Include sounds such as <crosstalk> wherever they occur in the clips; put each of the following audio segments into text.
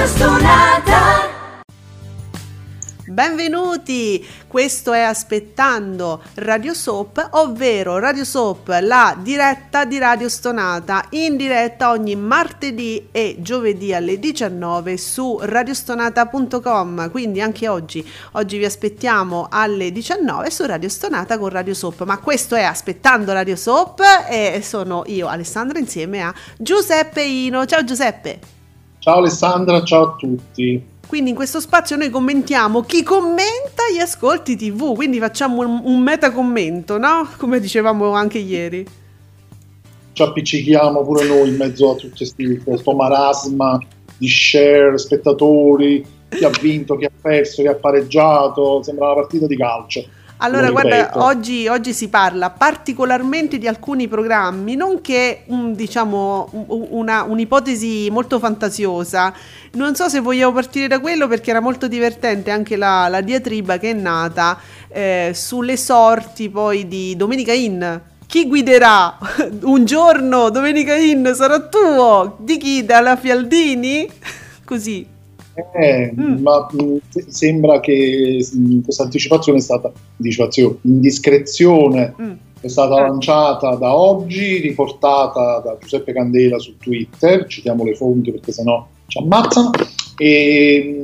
Radio Stonata Benvenuti! Questo è Aspettando Radio Soap, ovvero Radio Soap, la diretta di Radio Stonata, in diretta ogni martedì e giovedì alle 19 su radiostonata.com. Quindi anche oggi, oggi vi aspettiamo alle 19 su Radio Stonata con Radio Soap. Ma questo è Aspettando Radio Soap e sono io, Alessandra, insieme a Giuseppe Ino. Ciao Giuseppe! Ciao Alessandra, ciao a tutti. Quindi in questo spazio noi commentiamo chi commenta gli ascolti TV, quindi facciamo un, un meta commento, no? Come dicevamo anche ieri. Ci appiccichiamo pure noi in mezzo a tutto questo marasma di share, spettatori, chi ha vinto, chi ha perso, chi ha pareggiato, sembra una partita di calcio. Allora, guarda, oggi, oggi, si parla particolarmente di alcuni programmi, nonché un, diciamo, una, un'ipotesi molto fantasiosa. Non so se vogliamo partire da quello perché era molto divertente anche la, la diatriba che è nata eh, sulle sorti poi di Domenica Inn. Chi guiderà <laughs> un giorno Domenica Inn sarà tuo? Di chi? Dalla Fialdini? <laughs> Così. Eh, mm. Ma mh, mm, sembra che mh, mm, questa anticipazione è stata anticipazione, indiscrezione mm. è stata eh. lanciata da oggi, riportata da Giuseppe Candela su Twitter, citiamo le fonti perché sennò ci ammazzano, e,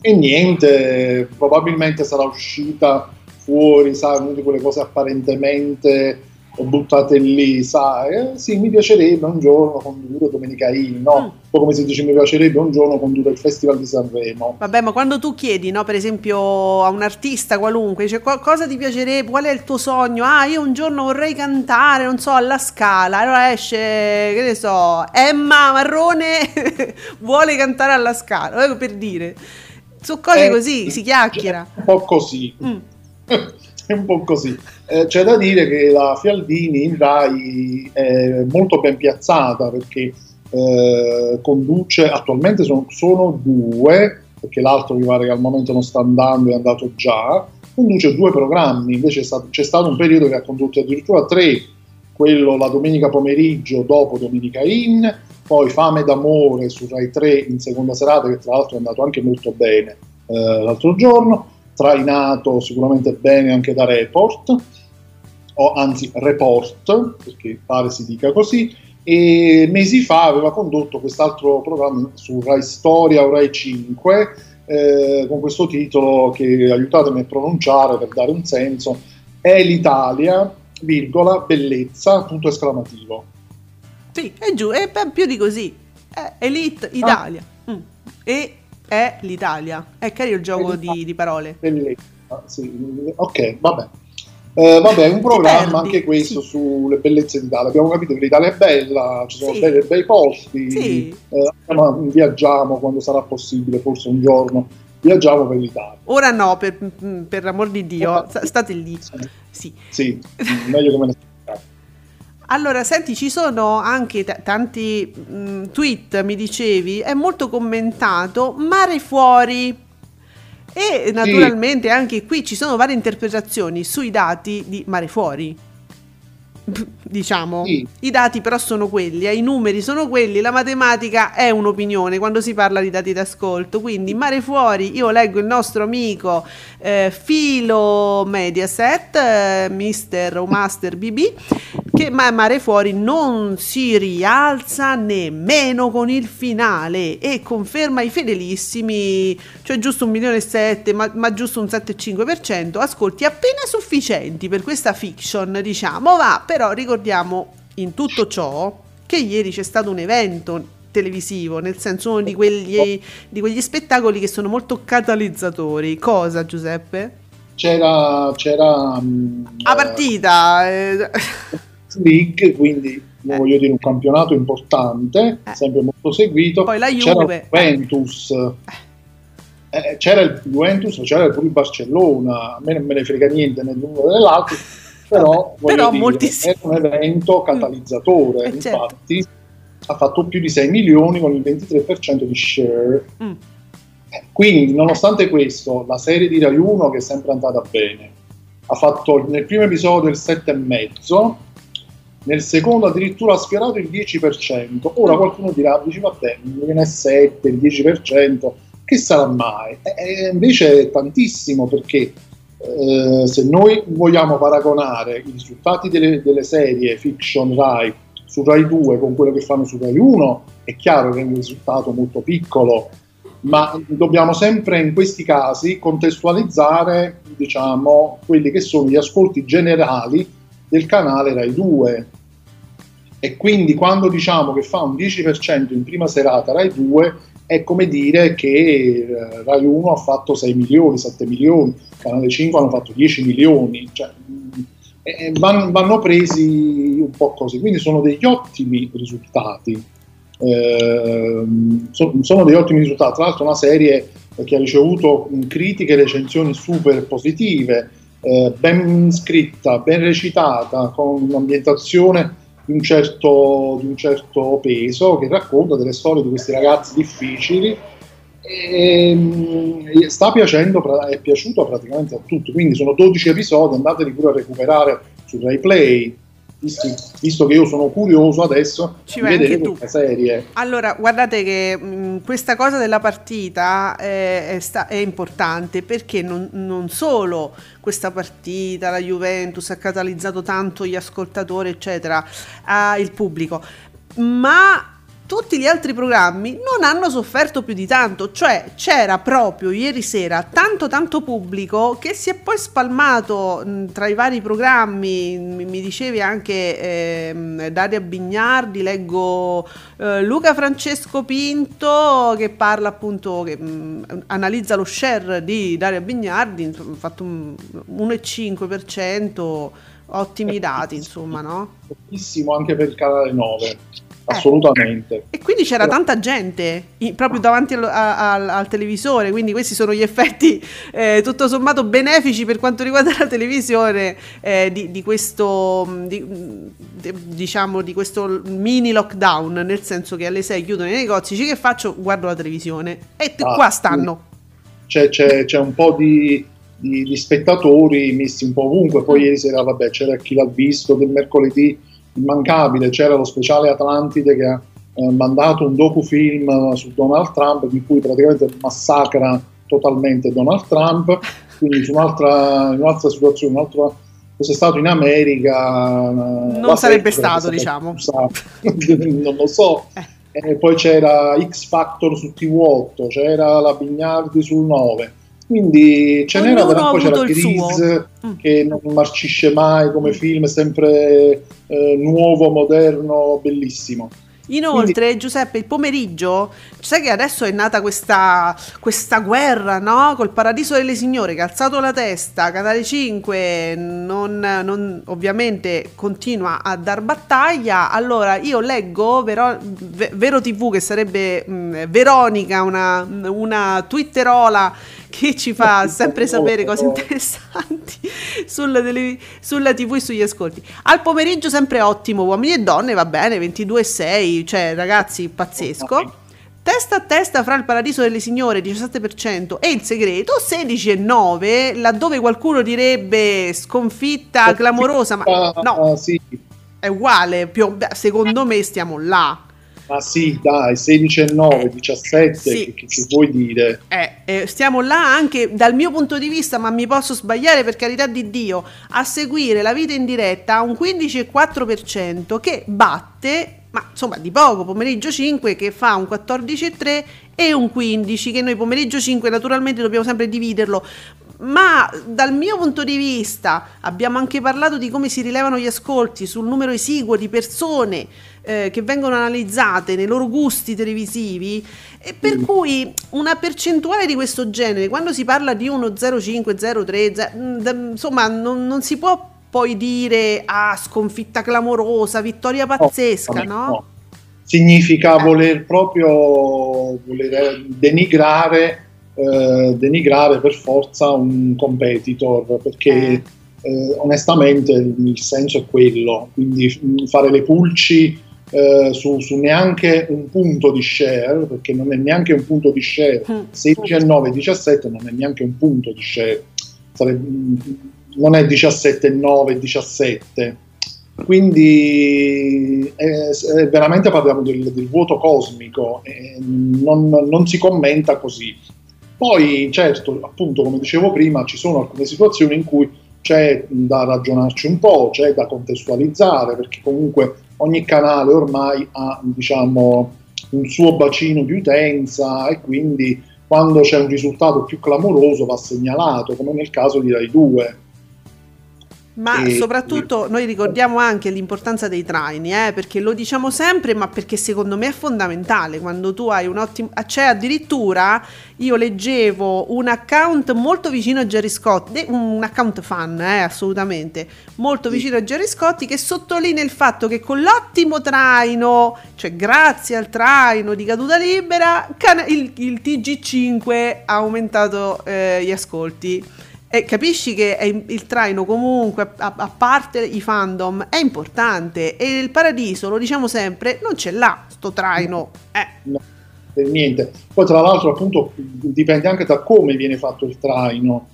e niente, probabilmente sarà uscita fuori, sai, una di quelle cose apparentemente buttate lì, sai, eh, sì, mi piacerebbe un giorno condurre Domenica I, no? Mm. Un po' come si dice mi piacerebbe un giorno condurre il Festival di Sanremo. Vabbè, ma quando tu chiedi, no, per esempio a un artista qualunque, dice cosa ti piacerebbe, qual è il tuo sogno? Ah, io un giorno vorrei cantare, non so, alla Scala. Allora esce, che ne so, Emma Marrone <laughs> vuole cantare alla Scala, per dire. Su cose eh, così si chiacchiera. Un po' così. Mm. <laughs> è un po' così. Eh, c'è da dire che la Fialdini in Rai è molto ben piazzata perché eh, conduce, attualmente sono, sono, due, perché l'altro mi pare che al momento non sta andando, è andato già, conduce due programmi, invece è stato, c'è stato un periodo che ha condotto addirittura tre, quello la domenica pomeriggio dopo Domenica In, poi Fame d'amore su Rai 3 in seconda serata, che tra l'altro è andato anche molto bene eh, l'altro giorno, trainato sicuramente bene anche da Report, o anzi Report, perché pare si dica così, e mesi fa aveva condotto quest'altro programma su Rai Storia o Rai 5 eh, con questo titolo che aiutatemi a pronunciare per dare un senso, è l'Italia, virgola, bellezza, punto esclamativo. Sì, è giù, è più di così, è Elite Italia. Ah. Mm. E è l'Italia. È carino il gioco di, di, parole. Bellezza, sì. Ok, vabbè. Eh, vabbè, è un programma anche questo sì. sulle bellezze d'Italia. Abbiamo capito che l'Italia è bella, ci sono sì. bei, bei posti. Sì. Eh, viaggiamo quando sarà possibile, forse un giorno. Viaggiamo per l'Italia. Ora no, per, per amor di Dio, state lì. Sì, sì. meglio che me ne allora, senti, ci sono anche t- tanti mh, mm, tweet, mi dicevi, è molto commentato, mare fuori. E naturalmente sì. anche qui ci sono varie interpretazioni sui dati di mare fuori. Diciamo, sì. i dati però sono quelli, eh, i numeri sono quelli, la matematica è un'opinione quando si parla di dati d'ascolto, quindi mare fuori, io leggo il nostro amico eh, Filo Mediaset, eh, Mister o Master BB, che Mare Fuori non si rialza nemmeno con il finale e conferma i fedelissimi, cioè giusto un milione e sette, ma, ma giusto un 7,5%, ascolti appena sufficienti per questa fiction, diciamo, va, però ricordiamo in tutto ciò che ieri c'è stato un evento televisivo, nel senso uno di quegli, di quegli spettacoli che sono molto catalizzatori. Cosa Giuseppe? C'era... c'era um, la partita... Eh League, quindi eh. voglio dire un campionato importante, eh. sempre molto seguito. Poi la Juve. C'era Juventus, eh. eh. c'era il Juventus, c'era pure il Barcellona, a me non me ne frega niente né l'uno né dell'altro, però, però dire, moltissimi. è un evento mm. catalizzatore, mm. infatti certo. ha fatto più di 6 milioni con il 23% di share. Mm. Quindi, nonostante questo, la serie di Rai 1 che è sempre andata bene, ha fatto nel primo episodio il 7,5 nel secondo addirittura ha sfiorato il 10%, ora qualcuno dirà, dice vabbè, non è 7, il 10%, che sarà mai? E invece è tantissimo perché eh, se noi vogliamo paragonare i risultati delle, delle, serie fiction Rai su Rai 2 con quello che fanno su Rai 1, è chiaro che è un risultato molto piccolo, ma dobbiamo sempre in questi casi contestualizzare diciamo, quelli che sono gli ascolti generali del canale Rai 2. E quindi quando diciamo che fa un 10% in prima serata Rai 2 è come dire che eh, Rai 1 ha fatto 6 milioni, 7 milioni, Canale 5 hanno fatto 10 milioni, cioè, eh, vanno, vanno, presi un po' così, quindi sono degli ottimi risultati. Eh, so, sono degli ottimi risultati, tra l'altro una serie che ha ricevuto critiche e recensioni super positive, eh, ben scritta, ben recitata, con un'ambientazione di un, certo, di un certo peso, che racconta delle storie di questi ragazzi difficili. E, ehm, sta piacendo, è piaciuto praticamente a tutti, quindi sono 12 episodi, andateli pure a recuperare su RaiPlay, visto, visto che io sono curioso adesso Ci di vedere questa serie. Allora, guardate che mh, questa cosa della partita è, è, sta, è importante perché non, non, solo questa partita, la Juventus ha catalizzato tanto gli ascoltatori, eccetera, il pubblico, ma tutti gli altri programmi non hanno sofferto più di tanto, cioè c'era proprio ieri sera tanto tanto pubblico che si è poi spalmato mh, tra i vari programmi, mi, mi dicevi anche eh, Daria Bignardi, leggo eh, Luca Francesco Pinto che parla appunto, che mh, analizza lo share di Daria Bignardi, ha fatto un 1,5%, ottimi dati insomma, no? Pochissimo anche per il canale 9 assolutamente. Eh, e quindi c'era tanta gente proprio davanti al, al, al, televisore, quindi questi sono gli effetti <laughs> eh, tutto sommato benefici per quanto riguarda la televisione eh, di, di, questo di, diciamo di questo mini lockdown, nel senso che alle 6 chiudono i negozi, che faccio? Guardo la televisione e ah, qua stanno. C'è, c'è, c'è un po' di, di, di, spettatori messi un po' ovunque, poi mm. ieri sera vabbè c'era chi l'ha visto del mercoledì immancabile, c'era lo speciale Atlantide che ha eh, mandato un docufilm su Donald Trump in cui praticamente massacra totalmente Donald Trump, quindi su un'altra, un'altra situazione, un'altra, fosse stato in America... Non sarebbe stato, diciamo. <laughs> non lo so. Eh. E poi c'era X Factor su TV8, c'era la Bignardi sul 9 quindi ce n'era, però poi c'era Grease mm. che non marcisce mai come film, è sempre eh, nuovo, moderno, bellissimo. Inoltre, Quindi... Giuseppe, il pomeriggio, sai che adesso è nata questa, questa, guerra, no? Col Paradiso delle Signore che ha alzato la testa, Canale 5 non, non, ovviamente continua a dar battaglia. Allora, io leggo Vero, Vero TV, che sarebbe mh, mm, Veronica, una, una twitterola che ci fa <laughs> sempre sapere cose interessanti <laughs> sulla, tele, sulla TV e sugli ascolti. Al pomeriggio sempre ottimo, uomini e donne, va bene, 22,6, cioè ragazzi, pazzesco. Testa a testa fra il Paradiso delle Signore 17% e il segreto 16,9, laddove qualcuno direbbe sconfitta clamorosa, ma no, è uguale, più, secondo me stiamo là. Ma sì, dai, 16 e 9, 17, sì. che, che, vuoi dire? Eh, eh, stiamo là anche dal mio punto di vista, ma mi posso sbagliare per carità di Dio, a seguire la vita in diretta a un 15,4% che batte ma insomma di poco, pomeriggio 5 che fa un 14,3 e un 15 che noi pomeriggio 5 naturalmente dobbiamo sempre dividerlo, ma dal mio punto di vista abbiamo anche parlato di come si rilevano gli ascolti sul numero esiguo di persone eh, che vengono analizzate nei loro gusti televisivi e per mm. cui una percentuale di questo genere quando si parla di 1,05, 0,3 insomma non, non, si può poi dire ah sconfitta clamorosa, vittoria pazzesca, no? no? no. Significa eh. voler proprio voler denigrare eh, denigrare per forza un competitor perché eh. Eh, onestamente il senso è quello, quindi mm, fare le pulci eh, su, su, neanche un punto di share, perché non è neanche un punto di share, 16 e 9, 17 non è neanche un punto di share, Sarebbe, mm, non è 17 e 9, 17. quindi eh, veramente parliamo del, del vuoto cosmico, non, non, si commenta così. Poi, certo, appunto, come dicevo prima, ci sono alcune situazioni in cui c'è da ragionarci un po', c'è da contestualizzare, perché comunque ogni canale ormai ha, diciamo, un suo bacino di utenza e quindi quando c'è un risultato più clamoroso va segnalato, come nel caso di Rai 2 ma e, soprattutto noi ricordiamo anche l'importanza dei traini, eh, perché lo diciamo sempre, ma perché secondo me è fondamentale quando tu hai un ottimo... C'è cioè addirittura, io leggevo un account molto vicino a Jerry Scott, un account fan, eh, assolutamente, molto vicino a Jerry Scotti, che sottolinea il fatto che con l'ottimo traino, cioè grazie al traino di caduta libera, il, il TG5 ha aumentato eh, gli ascolti. E capisci che il traino comunque, a, a, parte i fandom, è importante e il paradiso, lo diciamo sempre, non ce l'ha sto traino. Eh. No, per niente. Poi tra l'altro appunto dipende anche da come viene fatto il traino.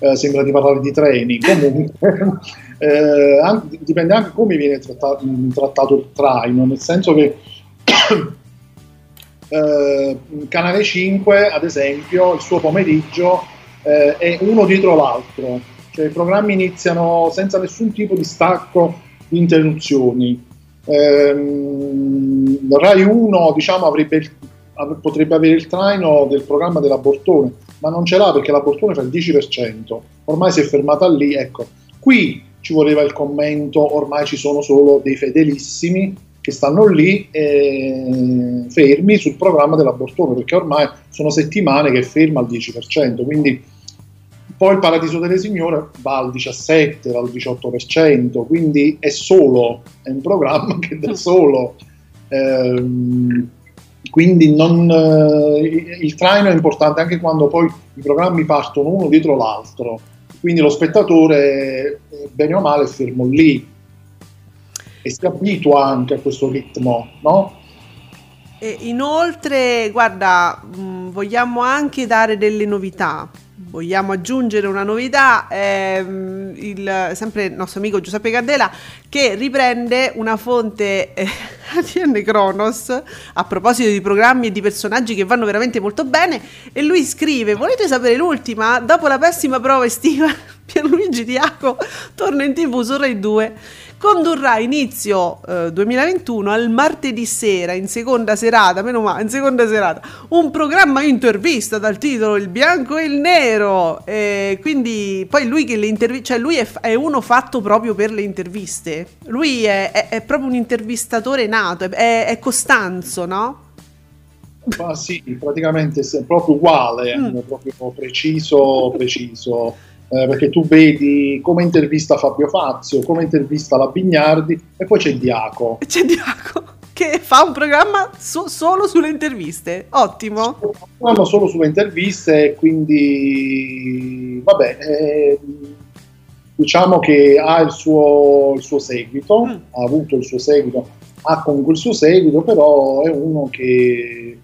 Eh, sembra di parlare di treni, comunque <laughs> eh, anche, dipende anche come viene trattato, trattato, il traino, nel senso che <coughs> eh, Canale 5, ad esempio, il suo pomeriggio eh, è uno dietro l'altro, cioè i programmi iniziano senza nessun tipo di stacco di interruzioni. Ehm, Rai 1 diciamo, avrebbe, potrebbe avere il traino del programma dell'abortone, ma non ce l'ha perché l'abortone fa il 10%, ormai si è fermata lì, ecco. Qui ci voleva il commento, ormai ci sono solo dei fedelissimi che stanno lì eh, fermi sul programma dell'abortone, perché ormai sono settimane che è ferma al 10%, quindi poi il Paradiso delle Signore va al 17, va al 18%, quindi è solo, è un programma che da solo. Ehm, quindi non, eh, il traino è importante anche quando poi i programmi partono uno dietro l'altro, quindi lo spettatore, eh, bene o male, è fermo lì e si abitua anche a questo ritmo, no? E inoltre, guarda, mm, vogliamo anche dare delle novità vogliamo aggiungere una novità, ehm, il, sempre il nostro amico Giuseppe Candela che riprende una fonte eh, <laughs> ADN Kronos a proposito di programmi e di personaggi che vanno veramente molto bene e lui scrive volete sapere l'ultima? Dopo la pessima prova estiva <laughs> Pierluigi Diaco torna in tv su Rai 2 condurrà inizio eh, 2021 al martedì sera in seconda serata, meno male, in seconda serata, un programma intervista dal titolo Il bianco e il nero. E quindi poi lui che le interviste, cioè lui è, è, uno fatto proprio per le interviste. Lui è, è, è proprio un intervistatore nato, è, Costanzo, no? Ma sì, praticamente è proprio uguale, mm. proprio preciso, preciso eh, perché tu vedi come intervista Fabio Fazio, come intervista la Bignardi e poi c'è Diaco. C'è Diaco che fa un programma so- solo sulle interviste, ottimo. Un programma solo sulle interviste e quindi vabbè, eh, diciamo che ha il suo, il suo seguito, mm. ha avuto il suo seguito, ha comunque il suo seguito, però è uno che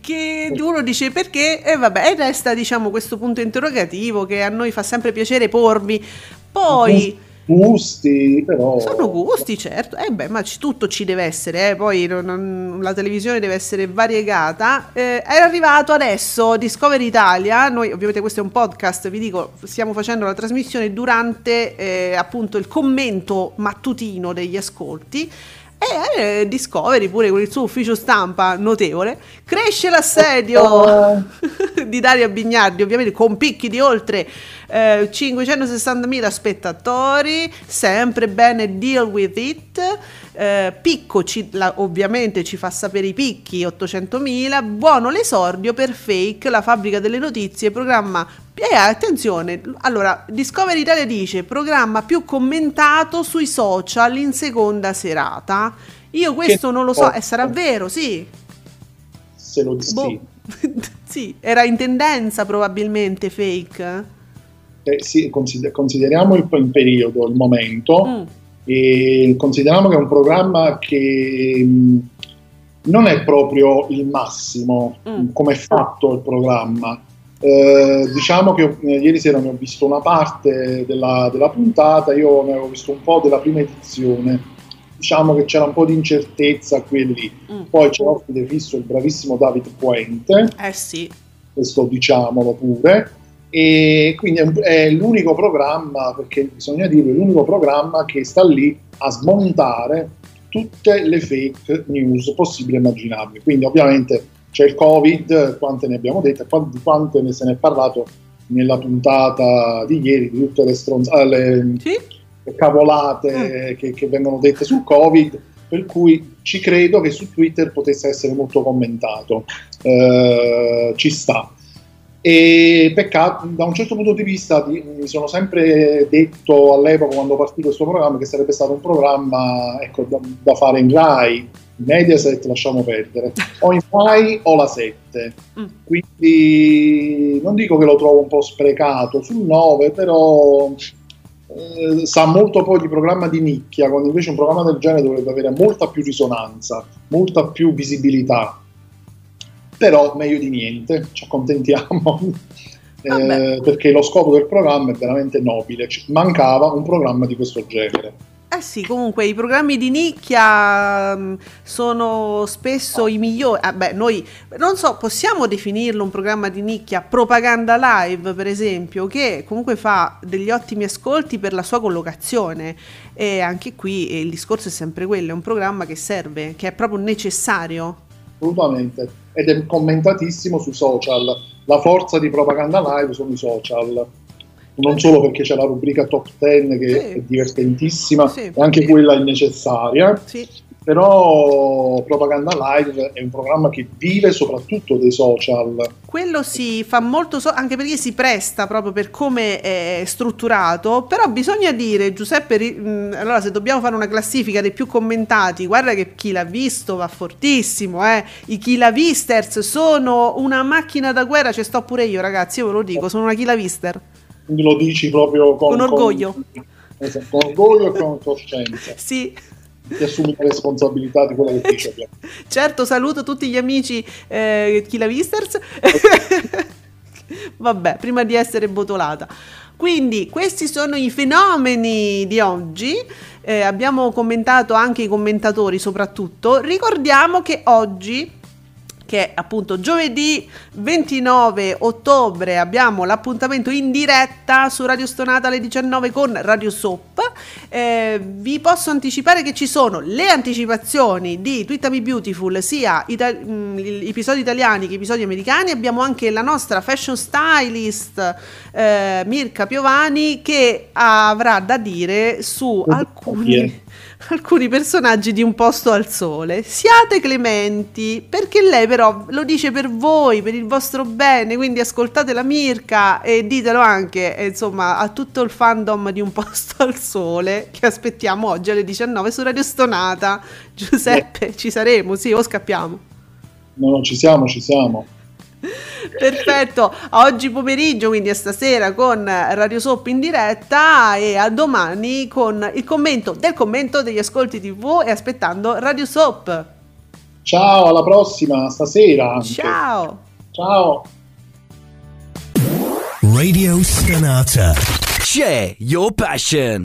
che uno dice perché? E vabbè e resta diciamo questo punto interrogativo che a noi fa sempre piacere porvi. Poi gusti però. Sono gusti certo. Eh beh ma c- tutto ci deve essere eh? poi non, non, la televisione deve essere variegata. Eh, è arrivato adesso Discovery Italia. Noi ovviamente questo è un podcast vi dico stiamo facendo la trasmissione durante eh, appunto il commento mattutino degli ascolti e eh, Discovery pure con il suo ufficio stampa notevole cresce l'assedio oh. <laughs> di Daria Bignardi ovviamente con picchi di oltre eh, 560.000 spettatori sempre bene deal with it eh, Picco ci, la, ovviamente ci fa sapere i picchi 800.000 buono l'esordio per Fake la fabbrica delle notizie programma e attenzione, allora Discovery Italia dice programma più commentato sui social in seconda serata. Io questo che non lo so, e sarà vero, sì. Se lo dici. Boh. <laughs> sì, era in tendenza probabilmente fake. Eh, sì, consider- consideriamo il, il, periodo, il momento, mm. E consideriamo che è un programma che mm, non è proprio il massimo, mm. come è fatto il programma Eh, diciamo che eh, ieri sera ne ho visto una parte della, della, puntata, io ne avevo visto un po' della prima edizione. Diciamo che c'era un po' di incertezza quelli. Mm. Poi c'è ospite fisso il bravissimo David Puente. Eh sì. Questo diciamolo pure. E quindi è, è l'unico programma, perché bisogna dire, l'unico programma che sta lì a smontare tutte le fake news possibili e immaginabili. Quindi ovviamente c'è il Covid, quante ne abbiamo dette, quante ne se ne è parlato nella puntata di ieri, di tutte le, stronz- le, sì? le cavolate mm. che, che, vengono dette sul Covid, per cui ci credo che su Twitter potesse essere molto commentato. Eh, ci sta. E peccato, da un certo punto di vista mi sono sempre detto all'epoca quando partì questo programma che sarebbe stato un programma ecco, da, da fare in Rai, Mediaset lasciamo perdere, o in Rai o la 7. Mm. Quindi non dico che lo trovo un po' sprecato sul 9, però eh, sa molto poi di programma di nicchia, quando invece un programma del genere dovrebbe avere molta più risonanza, molta più visibilità. Però meglio di niente, ci accontentiamo. <laughs> eh, perché lo scopo del programma è veramente nobile, mancava un programma di questo genere. Eh sì, comunque i programmi di nicchia mm, sono spesso i migliori. Ah, beh, noi non so, possiamo definirlo un programma di nicchia propaganda live, per esempio, che comunque fa degli ottimi ascolti per la sua collocazione. E anche qui eh, il discorso è sempre quello: è un programma che serve, che è proprio necessario. Assolutamente, ed è commentatissimo sui social. La forza di propaganda live sono i social non solo perché c'è la rubrica top 10 che sì. è divertentissima, sì, e anche sì. quella è necessaria, però Propaganda Live è un programma che vive soprattutto dei social. Quello si fa molto, so- anche perché si presta proprio per come è strutturato, però bisogna dire, Giuseppe, mh, allora se dobbiamo fare una classifica dei più commentati, guarda che chi l'ha visto va fortissimo, eh? i chi l'ha visters sono una macchina da guerra, ci sto pure io ragazzi, io ve lo dico, sono una chi l'ha vister quindi lo dici proprio con, con orgoglio. Con, esatto, con orgoglio e con coscienza. <laughs> Sì. Ti assumi la responsabilità di quello che dici. <laughs> certo, saluto tutti gli amici eh, Kilavisters. <laughs> Vabbè, prima di essere botolata. Quindi questi sono i fenomeni di oggi. Eh, abbiamo commentato anche i commentatori soprattutto. Ricordiamo che oggi che è appunto giovedì 29 ottobre abbiamo l'appuntamento in diretta su Radio Stonata alle 19 con Radio Soap. Eh, vi posso anticipare che ci sono le anticipazioni di Twittami Beautiful, sia ita- mh, mm, episodi italiani che episodi americani. Abbiamo anche la nostra fashion stylist eh, Mirka Piovani che avrà da dire su alcuni alcuni personaggi di Un posto al sole. Siate clementi, perché lei però lo dice per voi, per il vostro bene, quindi ascoltate la Mirka e ditelo anche, eh, insomma, a tutto il fandom di Un <laughs> posto al sole che aspettiamo oggi alle 19 su Radio Stonata. Giuseppe, eh. ci saremo, sì, o scappiamo? No, no, ci siamo, ci siamo. <laughs> Perfetto, oggi pomeriggio, quindi a stasera con Radio Soap in diretta e a domani con il commento del commento degli ascolti TV e aspettando Radio Soap. Ciao, alla prossima, stasera. Anche. Ciao. Ciao. Radio Sonata. Share your passion.